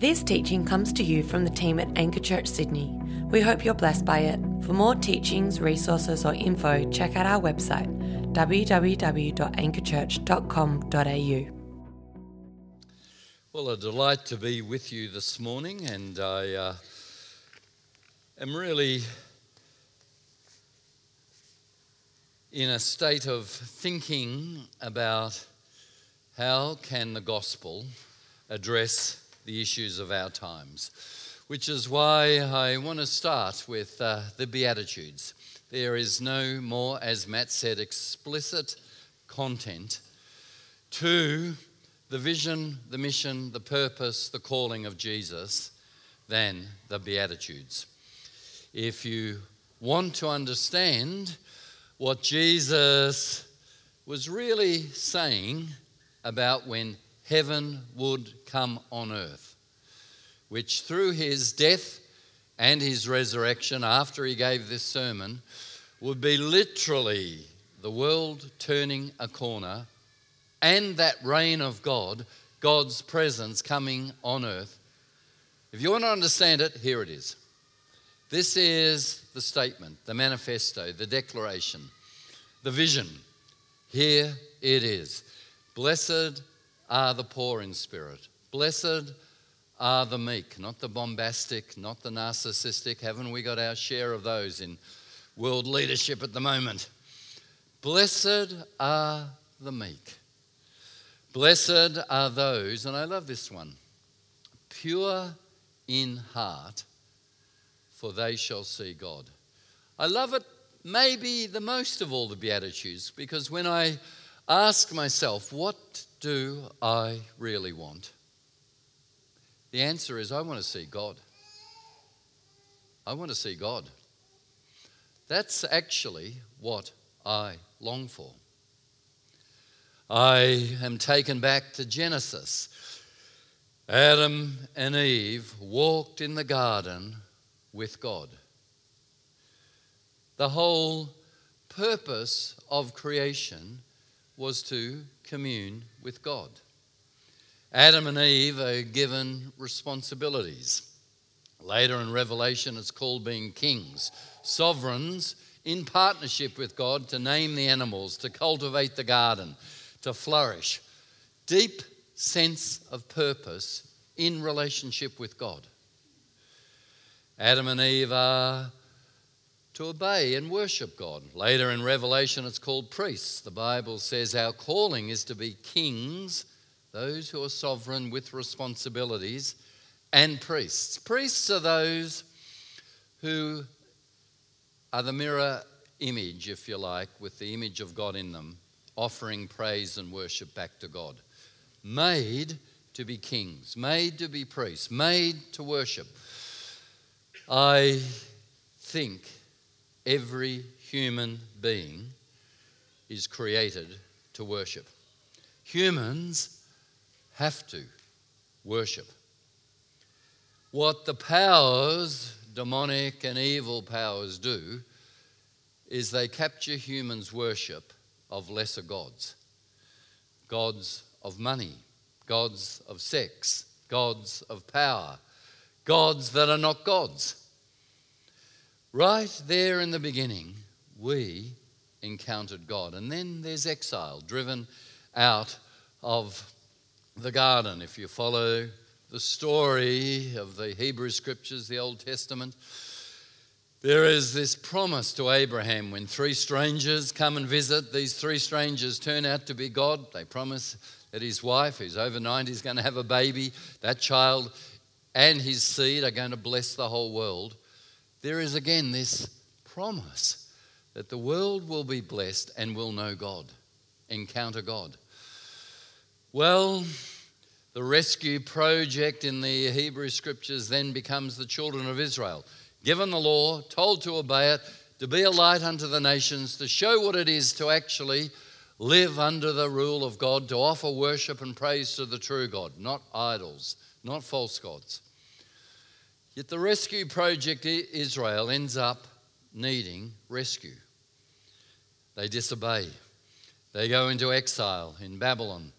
This teaching comes to you from the team at Anchor Church Sydney. We hope you're blessed by it. For more teachings, resources, or info, check out our website www.anchorchurch.com.au. Well, a delight to be with you this morning, and I uh, am really in a state of thinking about how can the gospel address the issues of our times, which is why I want to start with uh, the Beatitudes. There is no more, as Matt said, explicit content to the vision, the mission, the purpose, the calling of Jesus than the Beatitudes. If you want to understand what Jesus was really saying about when heaven would come on earth, which through his death and his resurrection, after he gave this sermon, would be literally the world turning a corner and that reign of God, God's presence coming on earth. If you want to understand it, here it is. This is the statement, the manifesto, the declaration, the vision. Here it is. Blessed are the poor in spirit. Blessed are the meek, not the bombastic, not the narcissistic. Haven't we got our share of those in world leadership at the moment? Blessed are the meek. Blessed are those, and I love this one, pure in heart, for they shall see God. I love it maybe the most of all the Beatitudes because when I ask myself, what do I really want? The answer is I want to see God. I want to see God. That's actually what I long for. I am taken back to Genesis. Adam and Eve walked in the garden with God. The whole purpose of creation was to commune with God. Adam and Eve are given responsibilities. Later in Revelation, it's called being kings, sovereigns in partnership with God to name the animals, to cultivate the garden, to flourish. Deep sense of purpose in relationship with God. Adam and Eve are to obey and worship God. Later in Revelation, it's called priests. The Bible says our calling is to be kings, those who are sovereign with responsibilities, and priests. Priests are those who are the mirror image, if you like, with the image of God in them, offering praise and worship back to God. Made to be kings, made to be priests, made to worship. I think every human being is created to worship. Humans have to worship. What the powers, demonic and evil powers, do is they capture humans' worship of lesser gods gods of money, gods of sex, gods of power, gods that are not gods. Right there in the beginning, we encountered God. And then there's exile, driven out of the garden. If you follow the story of the Hebrew scriptures, the Old Testament, there is this promise to Abraham when three strangers come and visit. These three strangers turn out to be God. They promise that his wife, who's over 90, is going to have a baby. That child and his seed are going to bless the whole world there is again this promise that the world will be blessed and will know God, encounter God. Well, the rescue project in the Hebrew scriptures then becomes the children of Israel, given the law, told to obey it, to be a light unto the nations, to show what it is to actually live under the rule of God, to offer worship and praise to the true God, not idols, not false gods. Yet the rescue project Israel ends up needing rescue. They disobey. They go into exile in Babylon.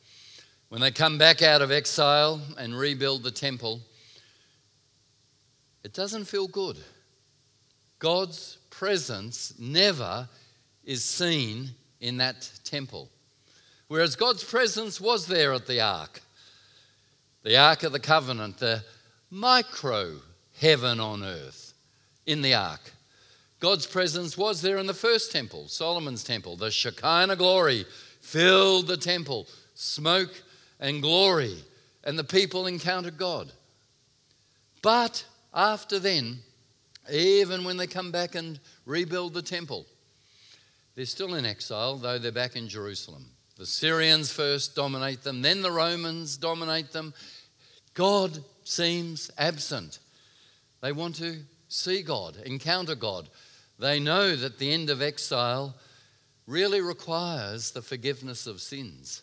When they come back out of exile and rebuild the temple, it doesn't feel good. God's presence never is seen in that temple. Whereas God's presence was there at the ark, the ark of the covenant, the micro heaven on earth in the ark. God's presence was there in the first temple, Solomon's temple. The Shekinah glory filled the temple, smoke and glory, and the people encounter God. But after then, even when they come back and rebuild the temple, they're still in exile, though they're back in Jerusalem. The Syrians first dominate them, then the Romans dominate them. God seems absent. They want to see God, encounter God. They know that the end of exile really requires the forgiveness of sins.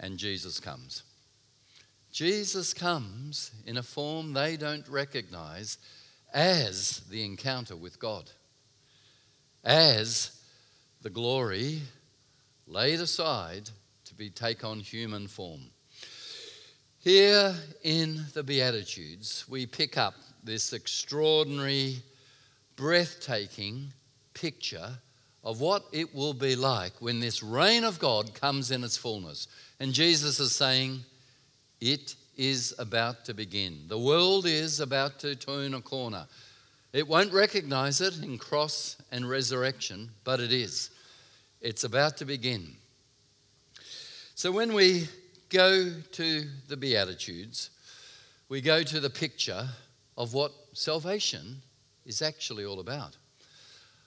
And Jesus comes. Jesus comes in a form they don't recognize as the encounter with God, as the glory laid aside to be take on human form. Here in the Beatitudes, we pick up this extraordinary, breathtaking picture of what it will be like when this reign of God comes in its fullness. And Jesus is saying, It is about to begin. The world is about to turn a corner. It won't recognize it in cross and resurrection, but it is. It's about to begin. So when we go to the Beatitudes, we go to the picture of what salvation is actually all about.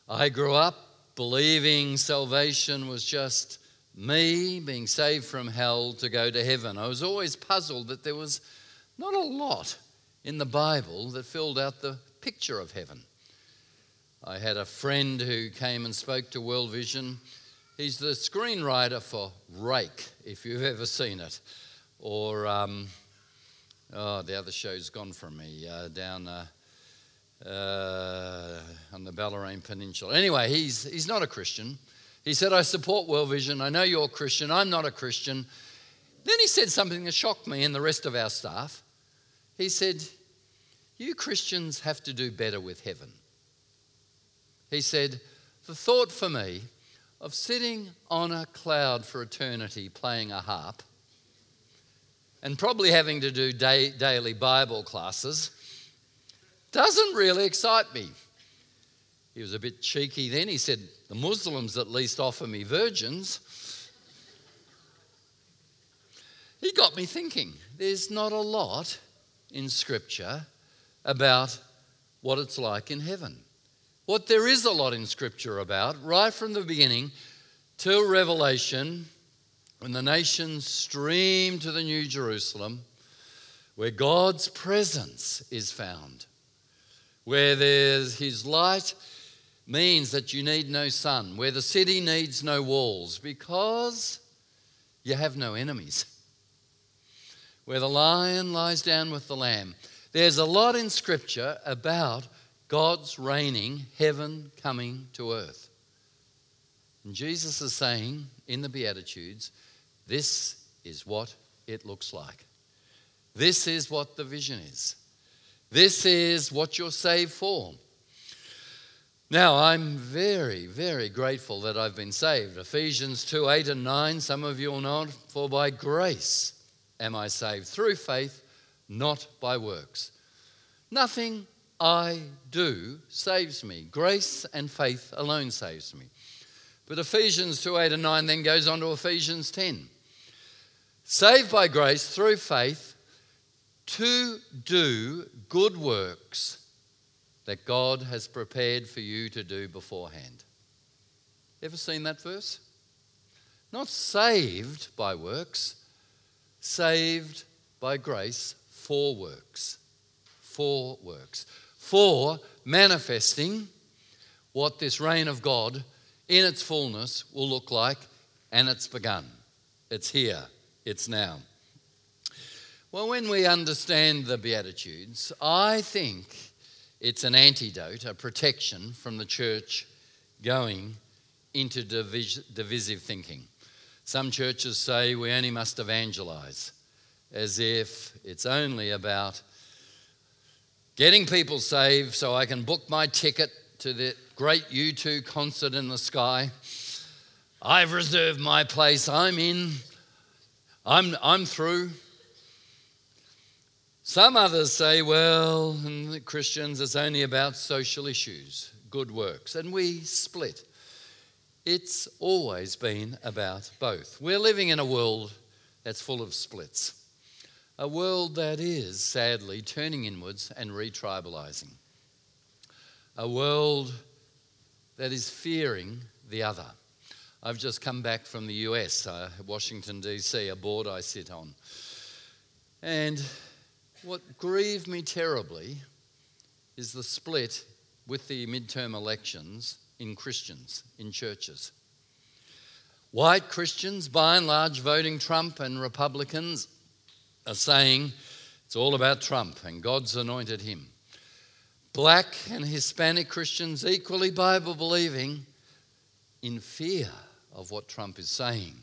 I grew up believing salvation was just me being saved from hell to go to heaven. I was always puzzled that there was not a lot in the Bible that filled out the picture of heaven. I had a friend who came and spoke to World Vision. He's the screenwriter for Rake, if you've ever seen it, or um, oh, the other show's gone from me uh, down uh, uh, on the Bellarine Peninsula. Anyway, he's he's not a Christian. He said, I support World Vision. I know you're a Christian. I'm not a Christian. Then he said something that shocked me and the rest of our staff. He said, You Christians have to do better with heaven. He said, The thought for me of sitting on a cloud for eternity playing a harp and probably having to do day, daily Bible classes doesn't really excite me. He was a bit cheeky then. He said, The Muslims at least offer me virgins. He got me thinking there's not a lot in Scripture about what it's like in heaven. What there is a lot in Scripture about, right from the beginning till Revelation, when the nations stream to the New Jerusalem, where God's presence is found, where there's His light means that you need no sun, where the city needs no walls, because you have no enemies. Where the lion lies down with the lamb. There's a lot in Scripture about God's reigning, heaven coming to earth. And Jesus is saying in the Beatitudes, this is what it looks like. This is what the vision is. This is what you're saved for. Now, I'm very, very grateful that I've been saved. Ephesians 2 8 and 9, some of you will know, for by grace am I saved, through faith, not by works. Nothing I do saves me. Grace and faith alone saves me. But Ephesians 2 8 and 9 then goes on to Ephesians 10. Saved by grace through faith to do good works that God has prepared for you to do beforehand. Ever seen that verse? Not saved by works, saved by grace for works. For works. For manifesting what this reign of God in its fullness will look like, and it's begun. It's here, it's now. Well, when we understand the Beatitudes, I think it's an antidote, a protection from the church going into divis- divisive thinking. Some churches say we only must evangelize, as if it's only about getting people saved so I can book my ticket to the great U2 concert in the sky. I've reserved my place. I'm in. I'm, I'm through. Some others say, well, Christians, it's only about social issues, good works, and we split. It's always been about both. We're living in a world that's full of splits, a world that is sadly turning inwards and retribalizing, a world that is fearing the other. I've just come back from the US, uh, Washington, D.C., a board I sit on. And what grieved me terribly is the split with the midterm elections in Christians, in churches. White Christians, by and large, voting Trump, and Republicans are saying it's all about Trump and God's anointed him. Black and Hispanic Christians, equally Bible believing, in fear of what Trump is saying,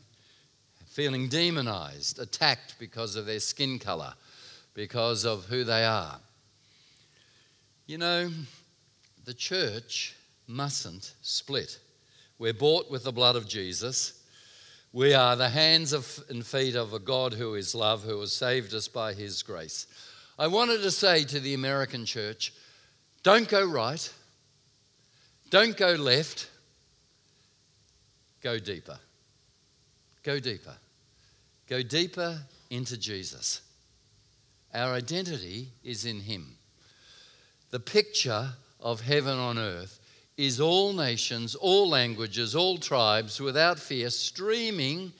feeling demonized, attacked because of their skin color because of who they are. You know, the church mustn't split. We're bought with the blood of Jesus. We are the hands of, and feet of a God who is love, who has saved us by his grace. I wanted to say to the American church don't go right, don't go left, go deeper. Go deeper. Go deeper into Jesus. Our identity is in Him. The picture of heaven on earth is all nations, all languages, all tribes without fear streaming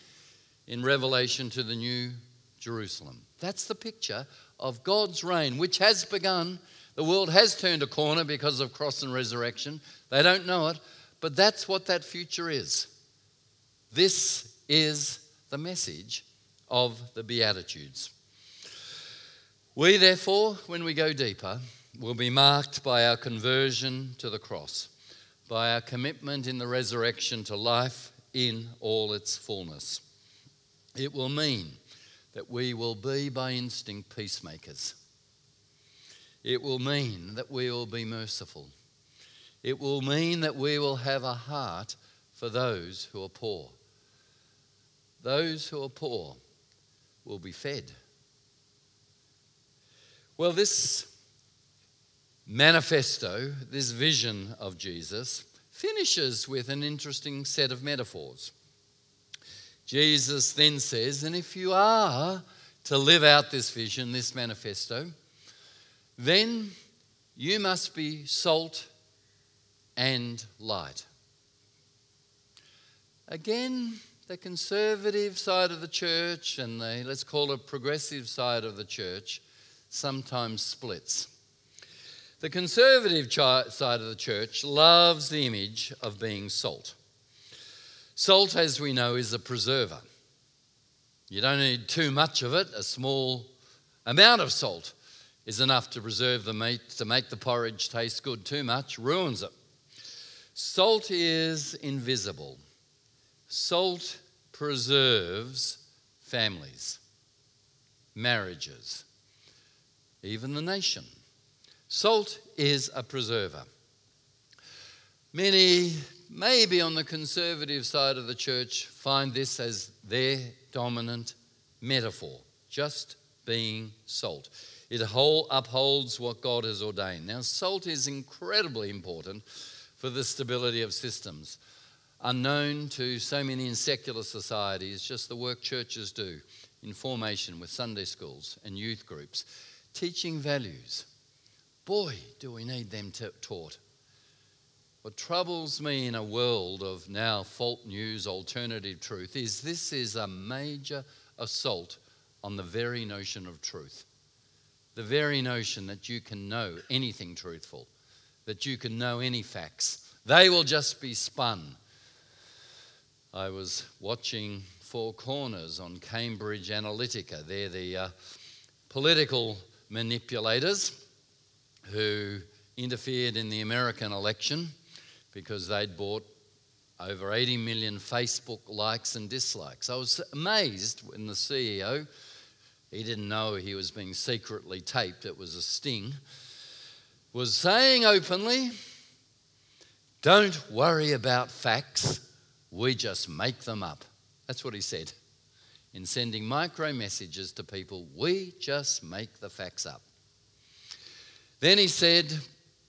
in Revelation to the New Jerusalem. That's the picture of God's reign, which has begun. The world has turned a corner because of cross and resurrection. They don't know it, but that's what that future is. This is the message of the Beatitudes. We, therefore, when we go deeper, will be marked by our conversion to the cross, by our commitment in the resurrection to life in all its fullness. It will mean that we will be by instinct peacemakers. It will mean that we will be merciful. It will mean that we will have a heart for those who are poor. Those who are poor will be fed. Well, this manifesto, this vision of Jesus, finishes with an interesting set of metaphors. Jesus then says, and if you are to live out this vision, this manifesto, then you must be salt and light. Again, the conservative side of the church and the, let's call it progressive side of the church, sometimes splits. The conservative side of the church loves the image of being salt. Salt, as we know, is a preserver. You don't need too much of it. A small amount of salt is enough to preserve the meat, to make the porridge taste good. Too much ruins it. Salt is invisible. Salt preserves families, marriages, even the nation. Salt is a preserver. Many, maybe on the conservative side of the church, find this as their dominant metaphor, just being salt. It whole upholds what God has ordained. Now, salt is incredibly important for the stability of systems. Unknown to so many in secular societies, just the work churches do in formation with Sunday schools and youth groups teaching values. Boy, do we need them t- taught. What troubles me in a world of now fault news, alternative truth, is this is a major assault on the very notion of truth. The very notion that you can know anything truthful, that you can know any facts. They will just be spun. I was watching Four Corners on Cambridge Analytica. They're the uh, political manipulators who interfered in the American election because they'd bought over 80 million Facebook likes and dislikes. I was amazed when the CEO, he didn't know he was being secretly taped, it was a sting. was saying openly, Don't worry about facts, we just make them up. That's what he said. In sending micro messages to people, we just make the facts up. Then he said,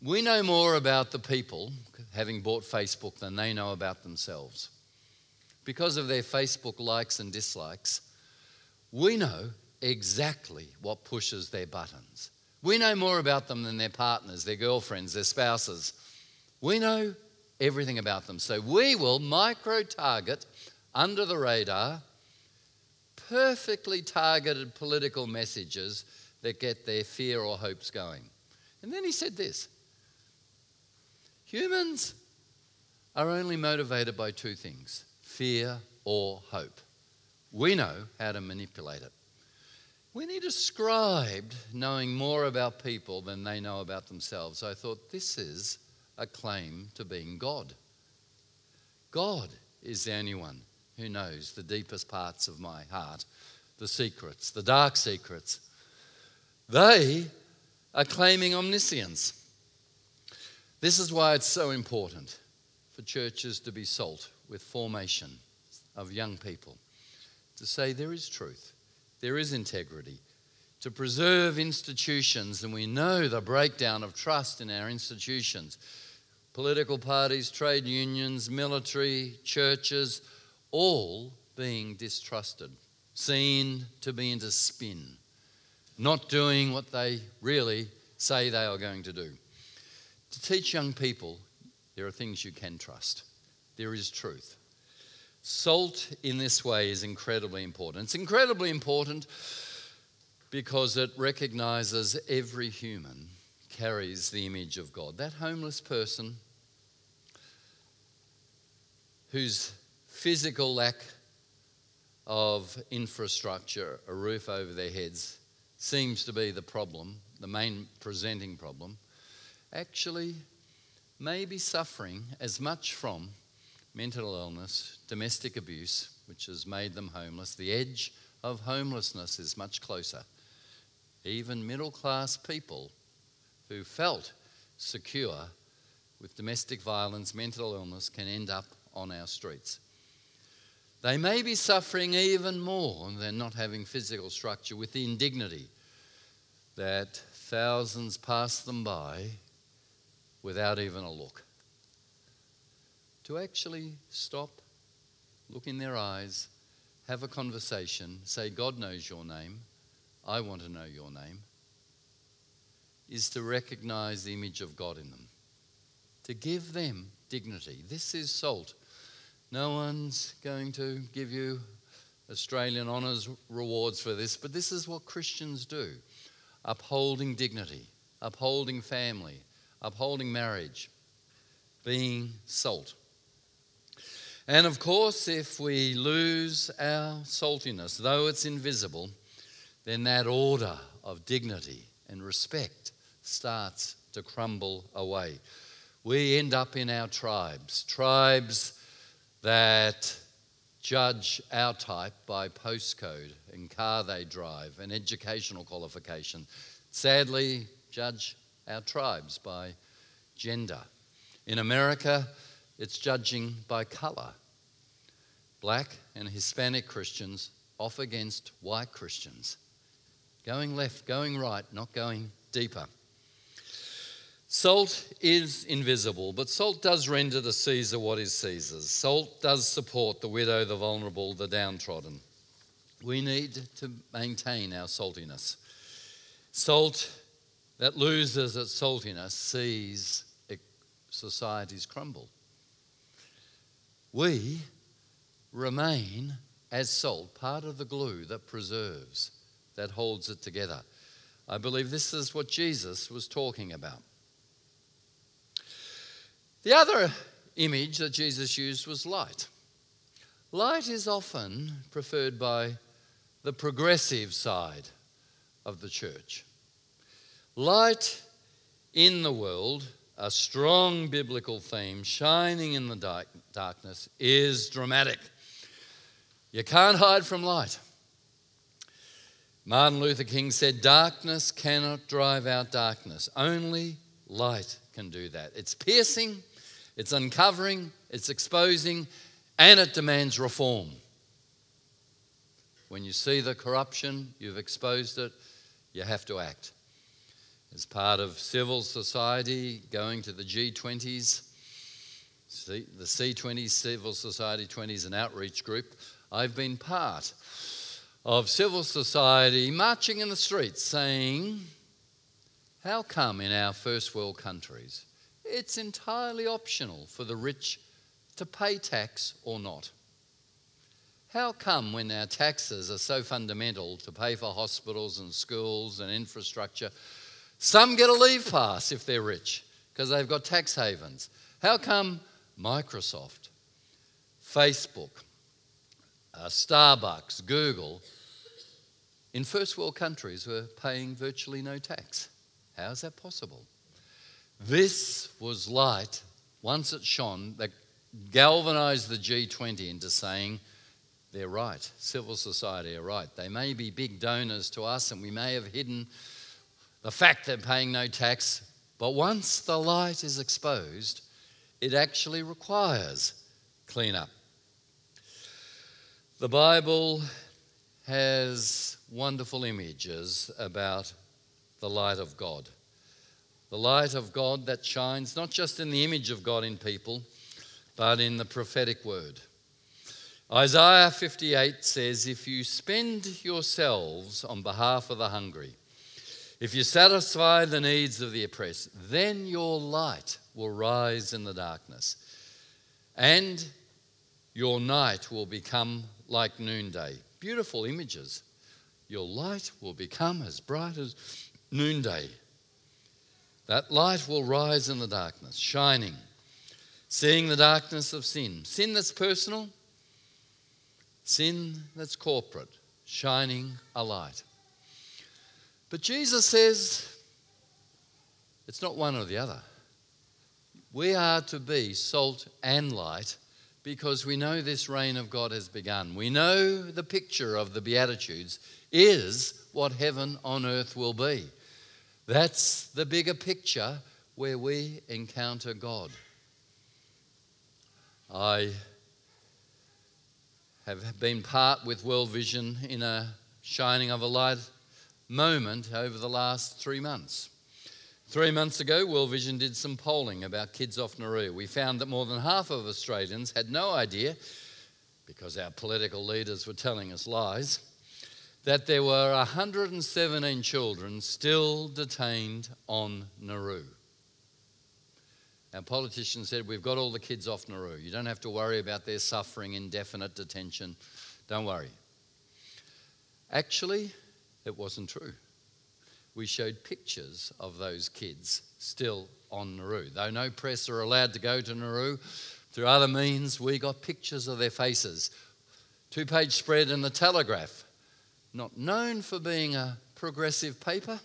We know more about the people, having bought Facebook, than they know about themselves. Because of their Facebook likes and dislikes, we know exactly what pushes their buttons. We know more about them than their partners, their girlfriends, their spouses. We know everything about them. So we will micro target under the radar perfectly targeted political messages that get their fear or hopes going. And then he said this humans are only motivated by two things fear or hope. We know how to manipulate it. When he described knowing more about people than they know about themselves. I thought this is a claim to being God. God is the only one who knows the deepest parts of my heart, the secrets, the dark secrets. They are claiming omniscience. This is why it's so important for churches to be salt with formation of young people, to say there is truth there is integrity. To preserve institutions, and we know the breakdown of trust in our institutions political parties, trade unions, military, churches, all being distrusted, seen to be into spin, not doing what they really say they are going to do. To teach young people, there are things you can trust. There is truth. Salt in this way is incredibly important. It's incredibly important because it recognizes every human carries the image of God. That homeless person whose physical lack of infrastructure, a roof over their heads, seems to be the problem, the main presenting problem, actually may be suffering as much from mental illness, domestic abuse, which has made them homeless. The edge of homelessness is much closer. Even middle class people who felt secure with domestic violence, mental illness, can end up on our streets. They may be suffering even more than not having physical structure with the indignity that thousands pass them by without even a look to actually stop, look in their eyes, have a conversation, say, God knows your name, I want to know your name, is to recognize the image of God in them, to give them dignity. This is salt. No one's going to give you Australian honours rewards for this, but this is what Christians do upholding dignity, upholding family, upholding marriage, being salt. And of course, if we lose our saltiness, though it's invisible, then that order of dignity and respect starts to crumble away. We end up in our tribes, tribes that judge our type by postcode and car they drive and educational qualification. Sadly, judge our tribes by gender. In America, it's judging by colour black and Hispanic Christians off against white Christians. Going left, going right, not going deeper. Salt is invisible, but salt does render to Caesar what is Caesar's. Salt does support the widow, the vulnerable, the downtrodden. We need to maintain our saltiness. Salt that loses its saltiness sees societies crumble. We remain as salt, part of the glue that preserves, that holds it together. I believe this is what Jesus was talking about. The other image that Jesus used was light. Light is often preferred by the progressive side of the church. Light in the world, a strong biblical theme shining in the dark, darkness, is dramatic. You can't hide from light. Martin Luther King said, Darkness cannot drive out darkness, only light can do that. It's piercing, it's uncovering, it's exposing, and it demands reform. When you see the corruption, you've exposed it, you have to act. As part of civil society, going to the G20s, the C20 Civil Society 20s, an outreach group, I've been part of civil society marching in the streets saying, How come in our first world countries it's entirely optional for the rich to pay tax or not? How come, when our taxes are so fundamental to pay for hospitals and schools and infrastructure, some get a leave pass if they're rich because they've got tax havens? How come Microsoft, Facebook, uh, Starbucks, Google, in first world countries were paying virtually no tax? How is that possible? This was light, once it shone, that galvanized the G20 into saying, they're right. Civil society are right. They may be big donors to us and we may have hidden the fact they're paying no tax, but once the light is exposed, it actually requires cleanup. The Bible has wonderful images about the light of God. The light of God that shines not just in the image of God in people, but in the prophetic word. Isaiah 58 says, If you spend yourselves on behalf of the hungry, if you satisfy the needs of the oppressed, then your light will rise in the darkness, and your night will become like noonday. Beautiful images. Your light will become as bright as noonday. That light will rise in the darkness, shining, seeing the darkness of sin. Sin that's personal, sin that's corporate, shining a light. But Jesus says it's not one or the other. We are to be salt and light because we know this reign of God has begun. We know the picture of the Beatitudes is what heaven on earth will be. That's the bigger picture where we encounter God. I have been part with World Vision in a shining of a light moment over the last three months. Three months ago, World Vision did some polling about kids off Nauru. We found that more than half of Australians had no idea, because our political leaders were telling us lies, that there were 117 children still detained on Nauru. Our politicians said, We've got all the kids off Nauru. You don't have to worry about their suffering, indefinite detention. Don't worry. Actually, it wasn't true. We showed pictures of those kids still on Nauru. Though no press are allowed to go to Nauru, through other means, we got pictures of their faces. Two page spread in the Telegraph, not known for being a progressive paper.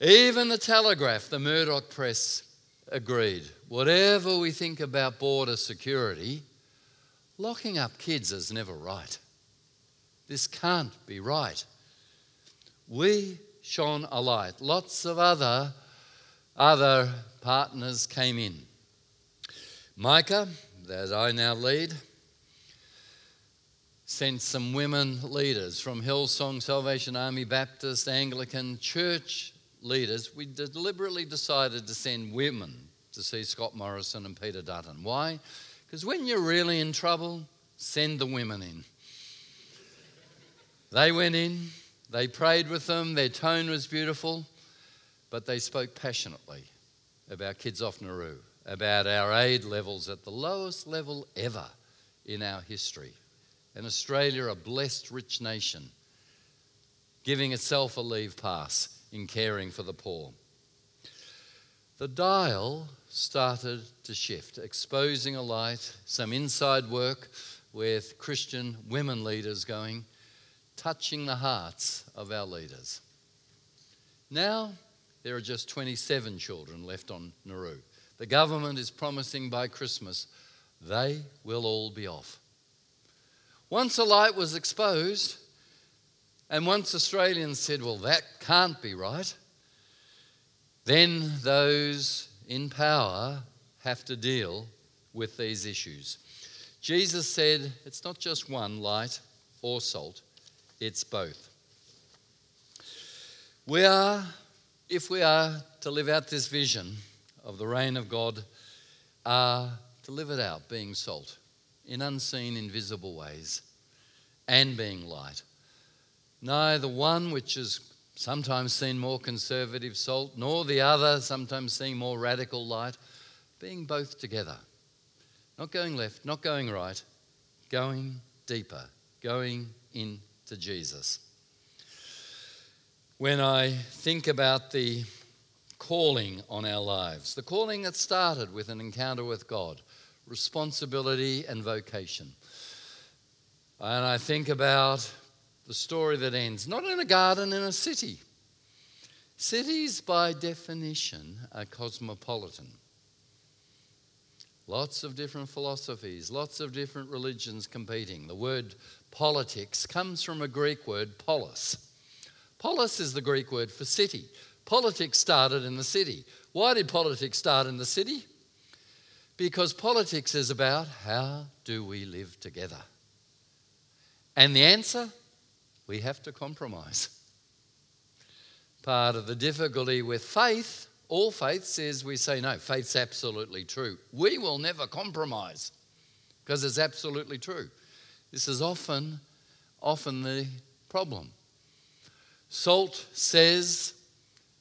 Even the Telegraph, the Murdoch press, agreed. Whatever we think about border security, locking up kids is never right. This can't be right. We shone a light. Lots of other, other partners came in. Micah, that I now lead, sent some women leaders from Hillsong, Salvation Army, Baptist, Anglican, church leaders, we deliberately decided to send women to see Scott Morrison and Peter Dutton. Why? Because when you're really in trouble, send the women in. They went in, they prayed with them, their tone was beautiful, but they spoke passionately about Kids Off Nauru, about our aid levels at the lowest level ever in our history. And Australia, a blessed, rich nation, giving itself a leave pass in caring for the poor. The dial started to shift, exposing a light, some inside work with Christian women leaders going, touching the hearts of our leaders. Now, there are just 27 children left on Nauru. The government is promising by Christmas they will all be off. Once a light was exposed, and once Australians said, well, that can't be right, then those in power have to deal with these issues. Jesus said it's not just one light or salt, it's both. We are, if we are to live out this vision of the reign of God, are to live it out being salt in unseen, invisible ways and being light. Neither one which is sometimes seen more conservative salt, nor the other sometimes seen more radical light, being both together. Not going left, not going right, going deeper, going into Jesus. When I think about the calling on our lives, the calling that started with an encounter with God, responsibility and vocation. And I think about the story that ends not in a garden, in a city. Cities, by definition, are cosmopolitan. Lots of different philosophies, lots of different religions competing. The word politics comes from a Greek word, polis. Polis is the Greek word for city. Politics started in the city. Why did politics start in the city? Because politics is about how do we live together? And the answer? We have to compromise. Part of the difficulty with faith all faith says we say no, faith's absolutely true. We will never compromise because it's absolutely true. This is often, often the problem. Salt says,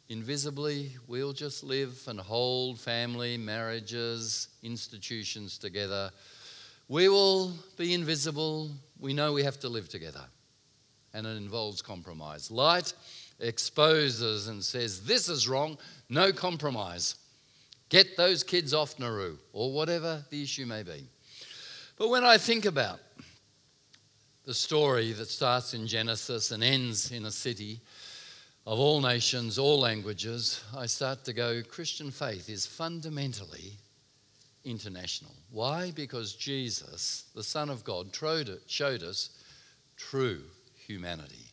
invisibly, we'll just live and hold family, marriages, institutions together. We will be invisible. We know we have to live together. And it involves compromise. Light exposes and says, This is wrong, no compromise. Get those kids off Nauru, or whatever the issue may be. But when I think about the story that starts in Genesis and ends in a city of all nations, all languages, I start to go Christian faith is fundamentally international. Why? Because Jesus, the Son of God, showed us true humanity.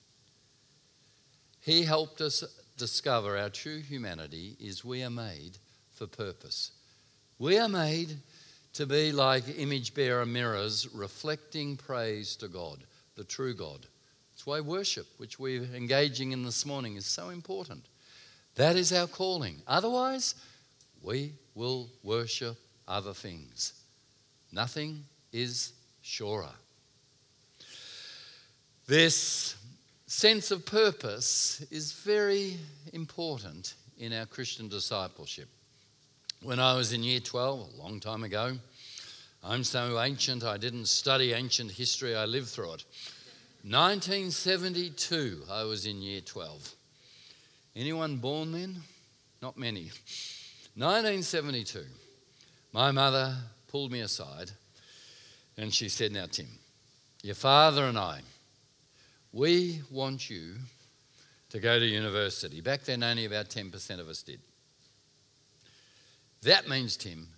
He helped us discover our true humanity is we are made for purpose. We are made to be like image bearer mirrors reflecting praise to God, the true God. That's why worship, which we're engaging in this morning, is so important. That is our calling. Otherwise, we will worship other things. Nothing is surer. This sense of purpose is very important in our Christian discipleship. When I was in year 12, a long time ago, I'm so ancient, I didn't study ancient history, I lived through it. 1972, I was in year 12. Anyone born then? Not many. 1972, my mother pulled me aside and she said, Now, Tim, your father and I, we want you to go to university. Back then, only about 10% of us did. That means, Tim,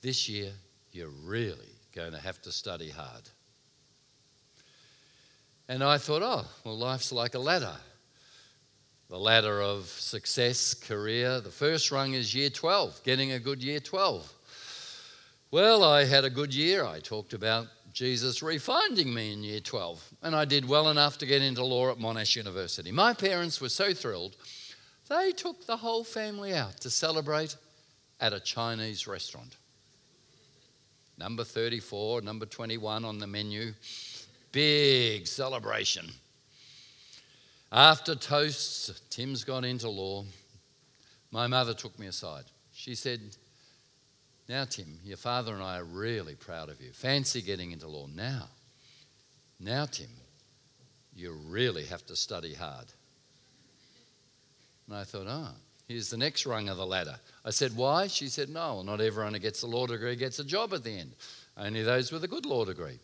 this year you're really going to have to study hard. And I thought, oh, well, life's like a ladder. The ladder of success, career. The first rung is year 12, getting a good year 12. Well, I had a good year. I talked about Jesus refinding me in year 12, and I did well enough to get into law at Monash University. My parents were so thrilled, they took the whole family out to celebrate at a Chinese restaurant. Number 34, number 21 on the menu. Big celebration. After toasts, Tim's got into law. My mother took me aside. She said, now, Tim, your father and I are really proud of you. Fancy getting into law now. Now, Tim, you really have to study hard. And I thought, oh, here's the next rung of the ladder. I said, why? She said, no, not everyone who gets a law degree gets a job at the end. Only those with a good law degree.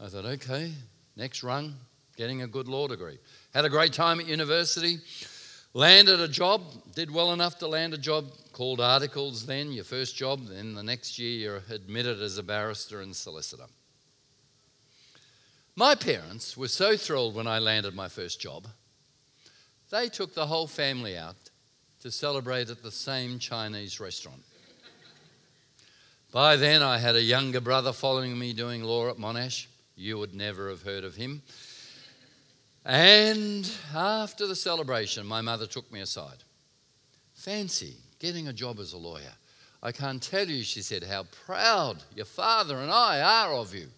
I thought, okay, next rung, getting a good law degree. Had a great time at university. Landed a job, did well enough to land a job, called articles then, your first job, then the next year you're admitted as a barrister and solicitor. My parents were so thrilled when I landed my first job, they took the whole family out to celebrate at the same Chinese restaurant. By then, I had a younger brother following me doing law at Monash. You would never have heard of him. And after the celebration, my mother took me aside. Fancy getting a job as a lawyer. I can't tell you, she said, how proud your father and I are of you.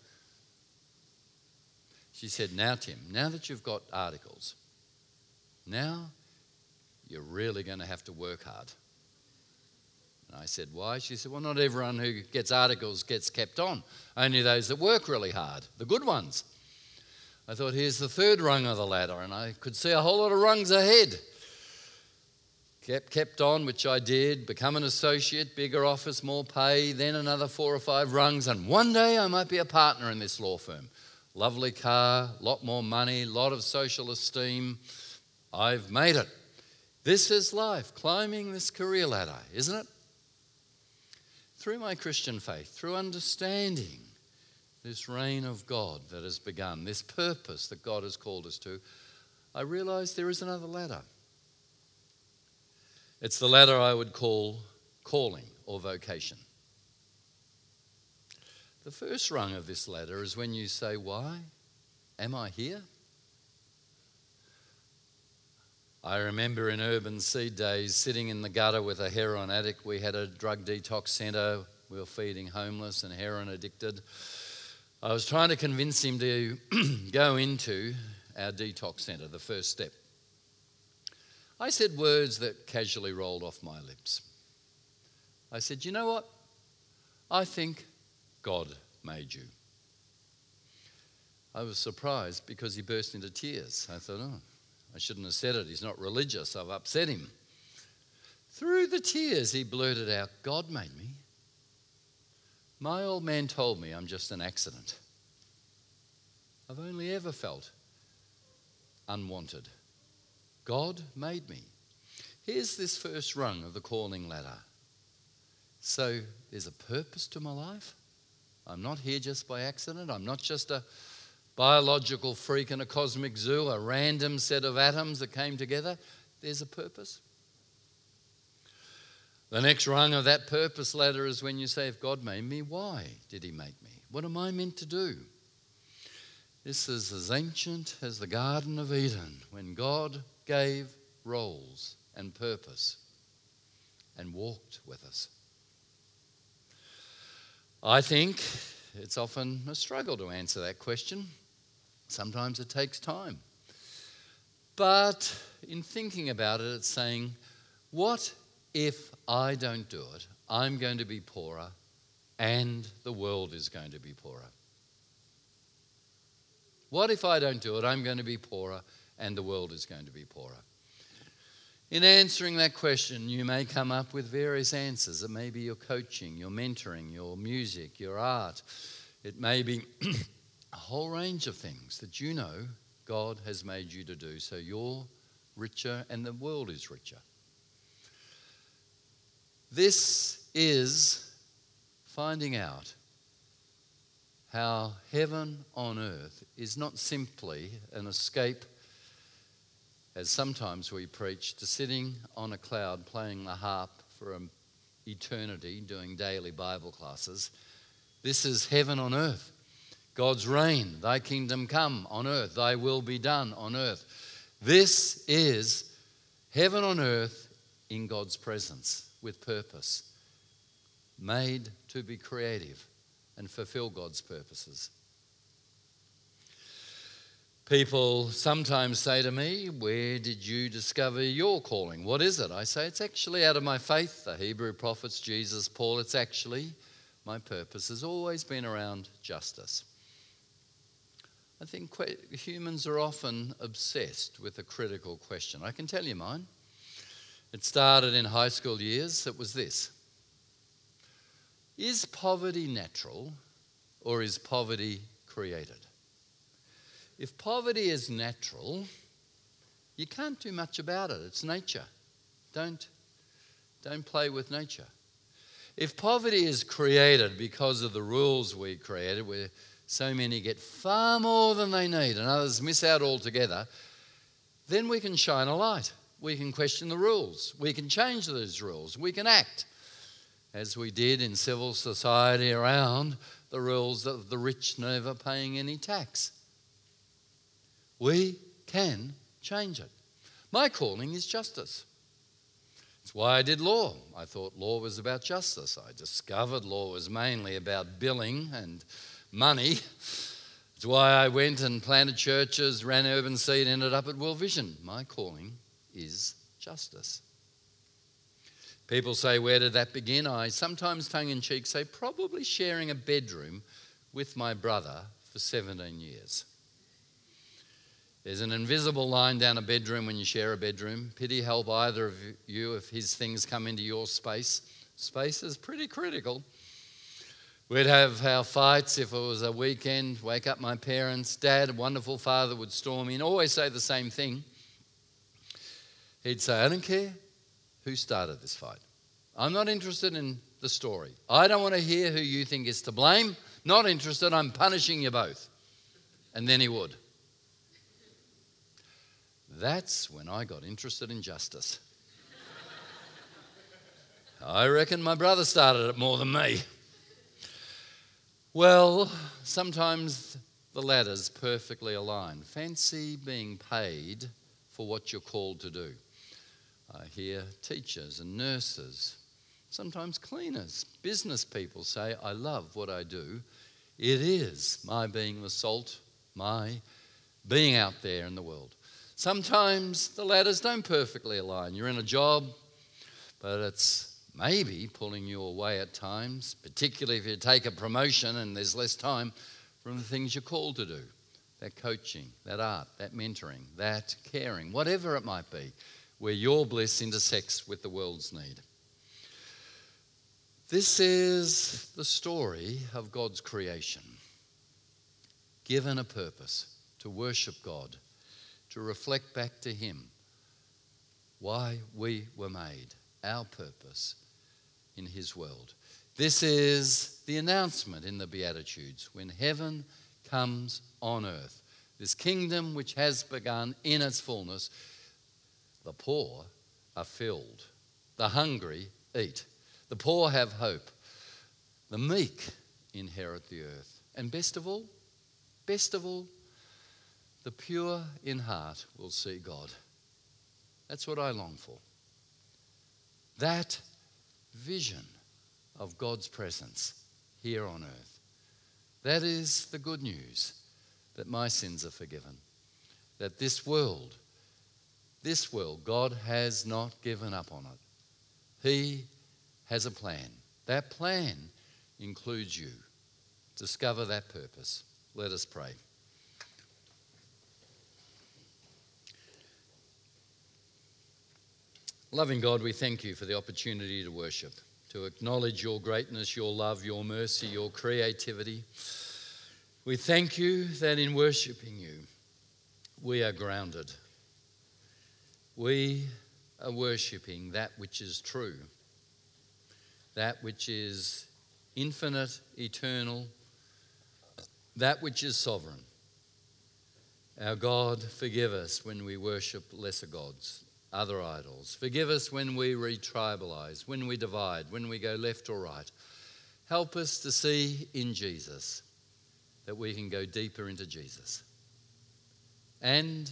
She said, Now, Tim, now that you've got articles, now you're really going to have to work hard. And I said, Why? She said, Well, not everyone who gets articles gets kept on, only those that work really hard, the good ones. I thought, Here's the third rung of the ladder, and I could see a whole lot of rungs ahead. Kept, kept on, which I did, become an associate, bigger office, more pay, then another four or five rungs, and one day I might be a partner in this law firm. Lovely car, lot more money, lot of social esteem. I've made it. This is life, climbing this career ladder, isn't it? Through my Christian faith, through understanding this reign of God that has begun, this purpose that God has called us to, I realize there is another ladder. It's the ladder I would call calling or vocation. The first rung of this ladder is when you say, Why am I here? I remember in Urban Seed days sitting in the gutter with a heroin addict. We had a drug detox centre. We were feeding homeless and heroin addicted. I was trying to convince him to go into our detox centre, the first step. I said words that casually rolled off my lips. I said, You know what? I think God made you. I was surprised because he burst into tears. I thought, Oh, I shouldn't have said it. He's not religious. I've upset him. Through the tears, he blurted out, God made me. My old man told me I'm just an accident. I've only ever felt unwanted. God made me. Here's this first rung of the calling ladder. So there's a purpose to my life. I'm not here just by accident. I'm not just a biological freak in a cosmic zoo, a random set of atoms that came together. There's a purpose. The next rung of that purpose ladder is when you say, If God made me, why did He make me? What am I meant to do? This is as ancient as the Garden of Eden when God gave roles and purpose and walked with us. I think it's often a struggle to answer that question. Sometimes it takes time. But in thinking about it, it's saying, what if I don't do it? I'm going to be poorer and the world is going to be poorer. What if I don't do it? I'm going to be poorer and the world is going to be poorer. In answering that question, you may come up with various answers. It may be your coaching, your mentoring, your music, your art. It may be a whole range of things that you know God has made you to do so you're richer and the world is richer. This is finding out how heaven on earth is not simply an escape as sometimes we preach, to sitting on a cloud playing the harp for an eternity, doing daily Bible classes. This is heaven on earth. God's reign, thy kingdom come on earth, thy will be done on earth. This is heaven on earth in God's presence with purpose, made to be creative and fulfill God's purposes. People sometimes say to me, Where did you discover your calling? What is it? I say, It's actually out of my faith, the Hebrew prophets, Jesus, Paul. It's actually my purpose has always been around justice. I think humans are often obsessed with a critical question. I can tell you mine. It started in high school years. It was this Is poverty natural or is poverty created? If poverty is natural, you can't do much about it. It's nature. Don't, don't play with nature. If poverty is created because of the rules we created, where so many get far more than they need and others miss out altogether, then we can shine a light We can question the rules. We can change those rules. We can act as we did in civil society around the rules of the rich never paying any tax. We can change it. My calling is justice. It's why I did law. I thought law was about justice. I discovered law was mainly about billing and money. It's why I went and planted churches, ran Urban Seed, ended up at World Vision. My calling is justice. People say, Where did that begin? I sometimes tongue in cheek say, Probably sharing a bedroom with my brother for 17 years. There's an invisible line down a bedroom when you share a bedroom. Pity help either of you if his things come into your space. Space is pretty critical. We'd have our fights if it was a weekend, wake up my parents. Dad, a wonderful father, would storm in, always say the same thing. He'd say, I don't care who started this fight. I'm not interested in the story. I don't want to hear who you think is to blame. Not interested. I'm punishing you both. And then he would. That's when I got interested in justice. I reckon my brother started it more than me. Well, sometimes the ladder's perfectly aligned. Fancy being paid for what you're called to do. I hear teachers and nurses, sometimes cleaners, business people say, I love what I do. It is my being the salt, my being out there in the world. Sometimes the ladders don't perfectly align. You're in a job, but it's maybe pulling you away at times, particularly if you take a promotion and there's less time from the things you're called to do that coaching, that art, that mentoring, that caring, whatever it might be, where your bliss intersects with the world's need. This is the story of God's creation, given a purpose to worship God to reflect back to Him why we were made, our purpose in His world. This is the announcement in the Beatitudes when heaven comes on earth. This kingdom which has begun in its fullness, the poor are filled, the hungry eat, the poor have hope, the meek inherit the earth. And best of all, best of all, the pure in heart will see God. That's what I long for. That vision of God's presence here on earth. That is the good news that my sins are forgiven. That this world, this world, God has not given up on it. He has a plan. That plan includes you. Discover that purpose. Let us pray. Loving God, we thank you for the opportunity to worship, to acknowledge your greatness, your love, your mercy, your creativity. We thank you that in worshiping you, we are grounded. We are worshiping that which is true, that which is infinite, eternal, that which is sovereign. Our God, forgive us when we worship lesser gods other idols. Forgive us when we retribalize, when we divide, when we go left or right. Help us to see in Jesus that we can go deeper into Jesus. And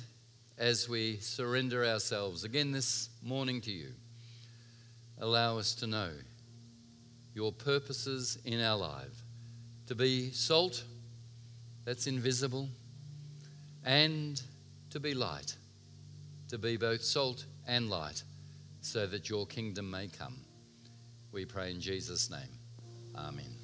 as we surrender ourselves again this morning to you, allow us to know your purposes in our life to be salt that's invisible and to be light to be both salt and light, so that your kingdom may come. We pray in Jesus' name. Amen.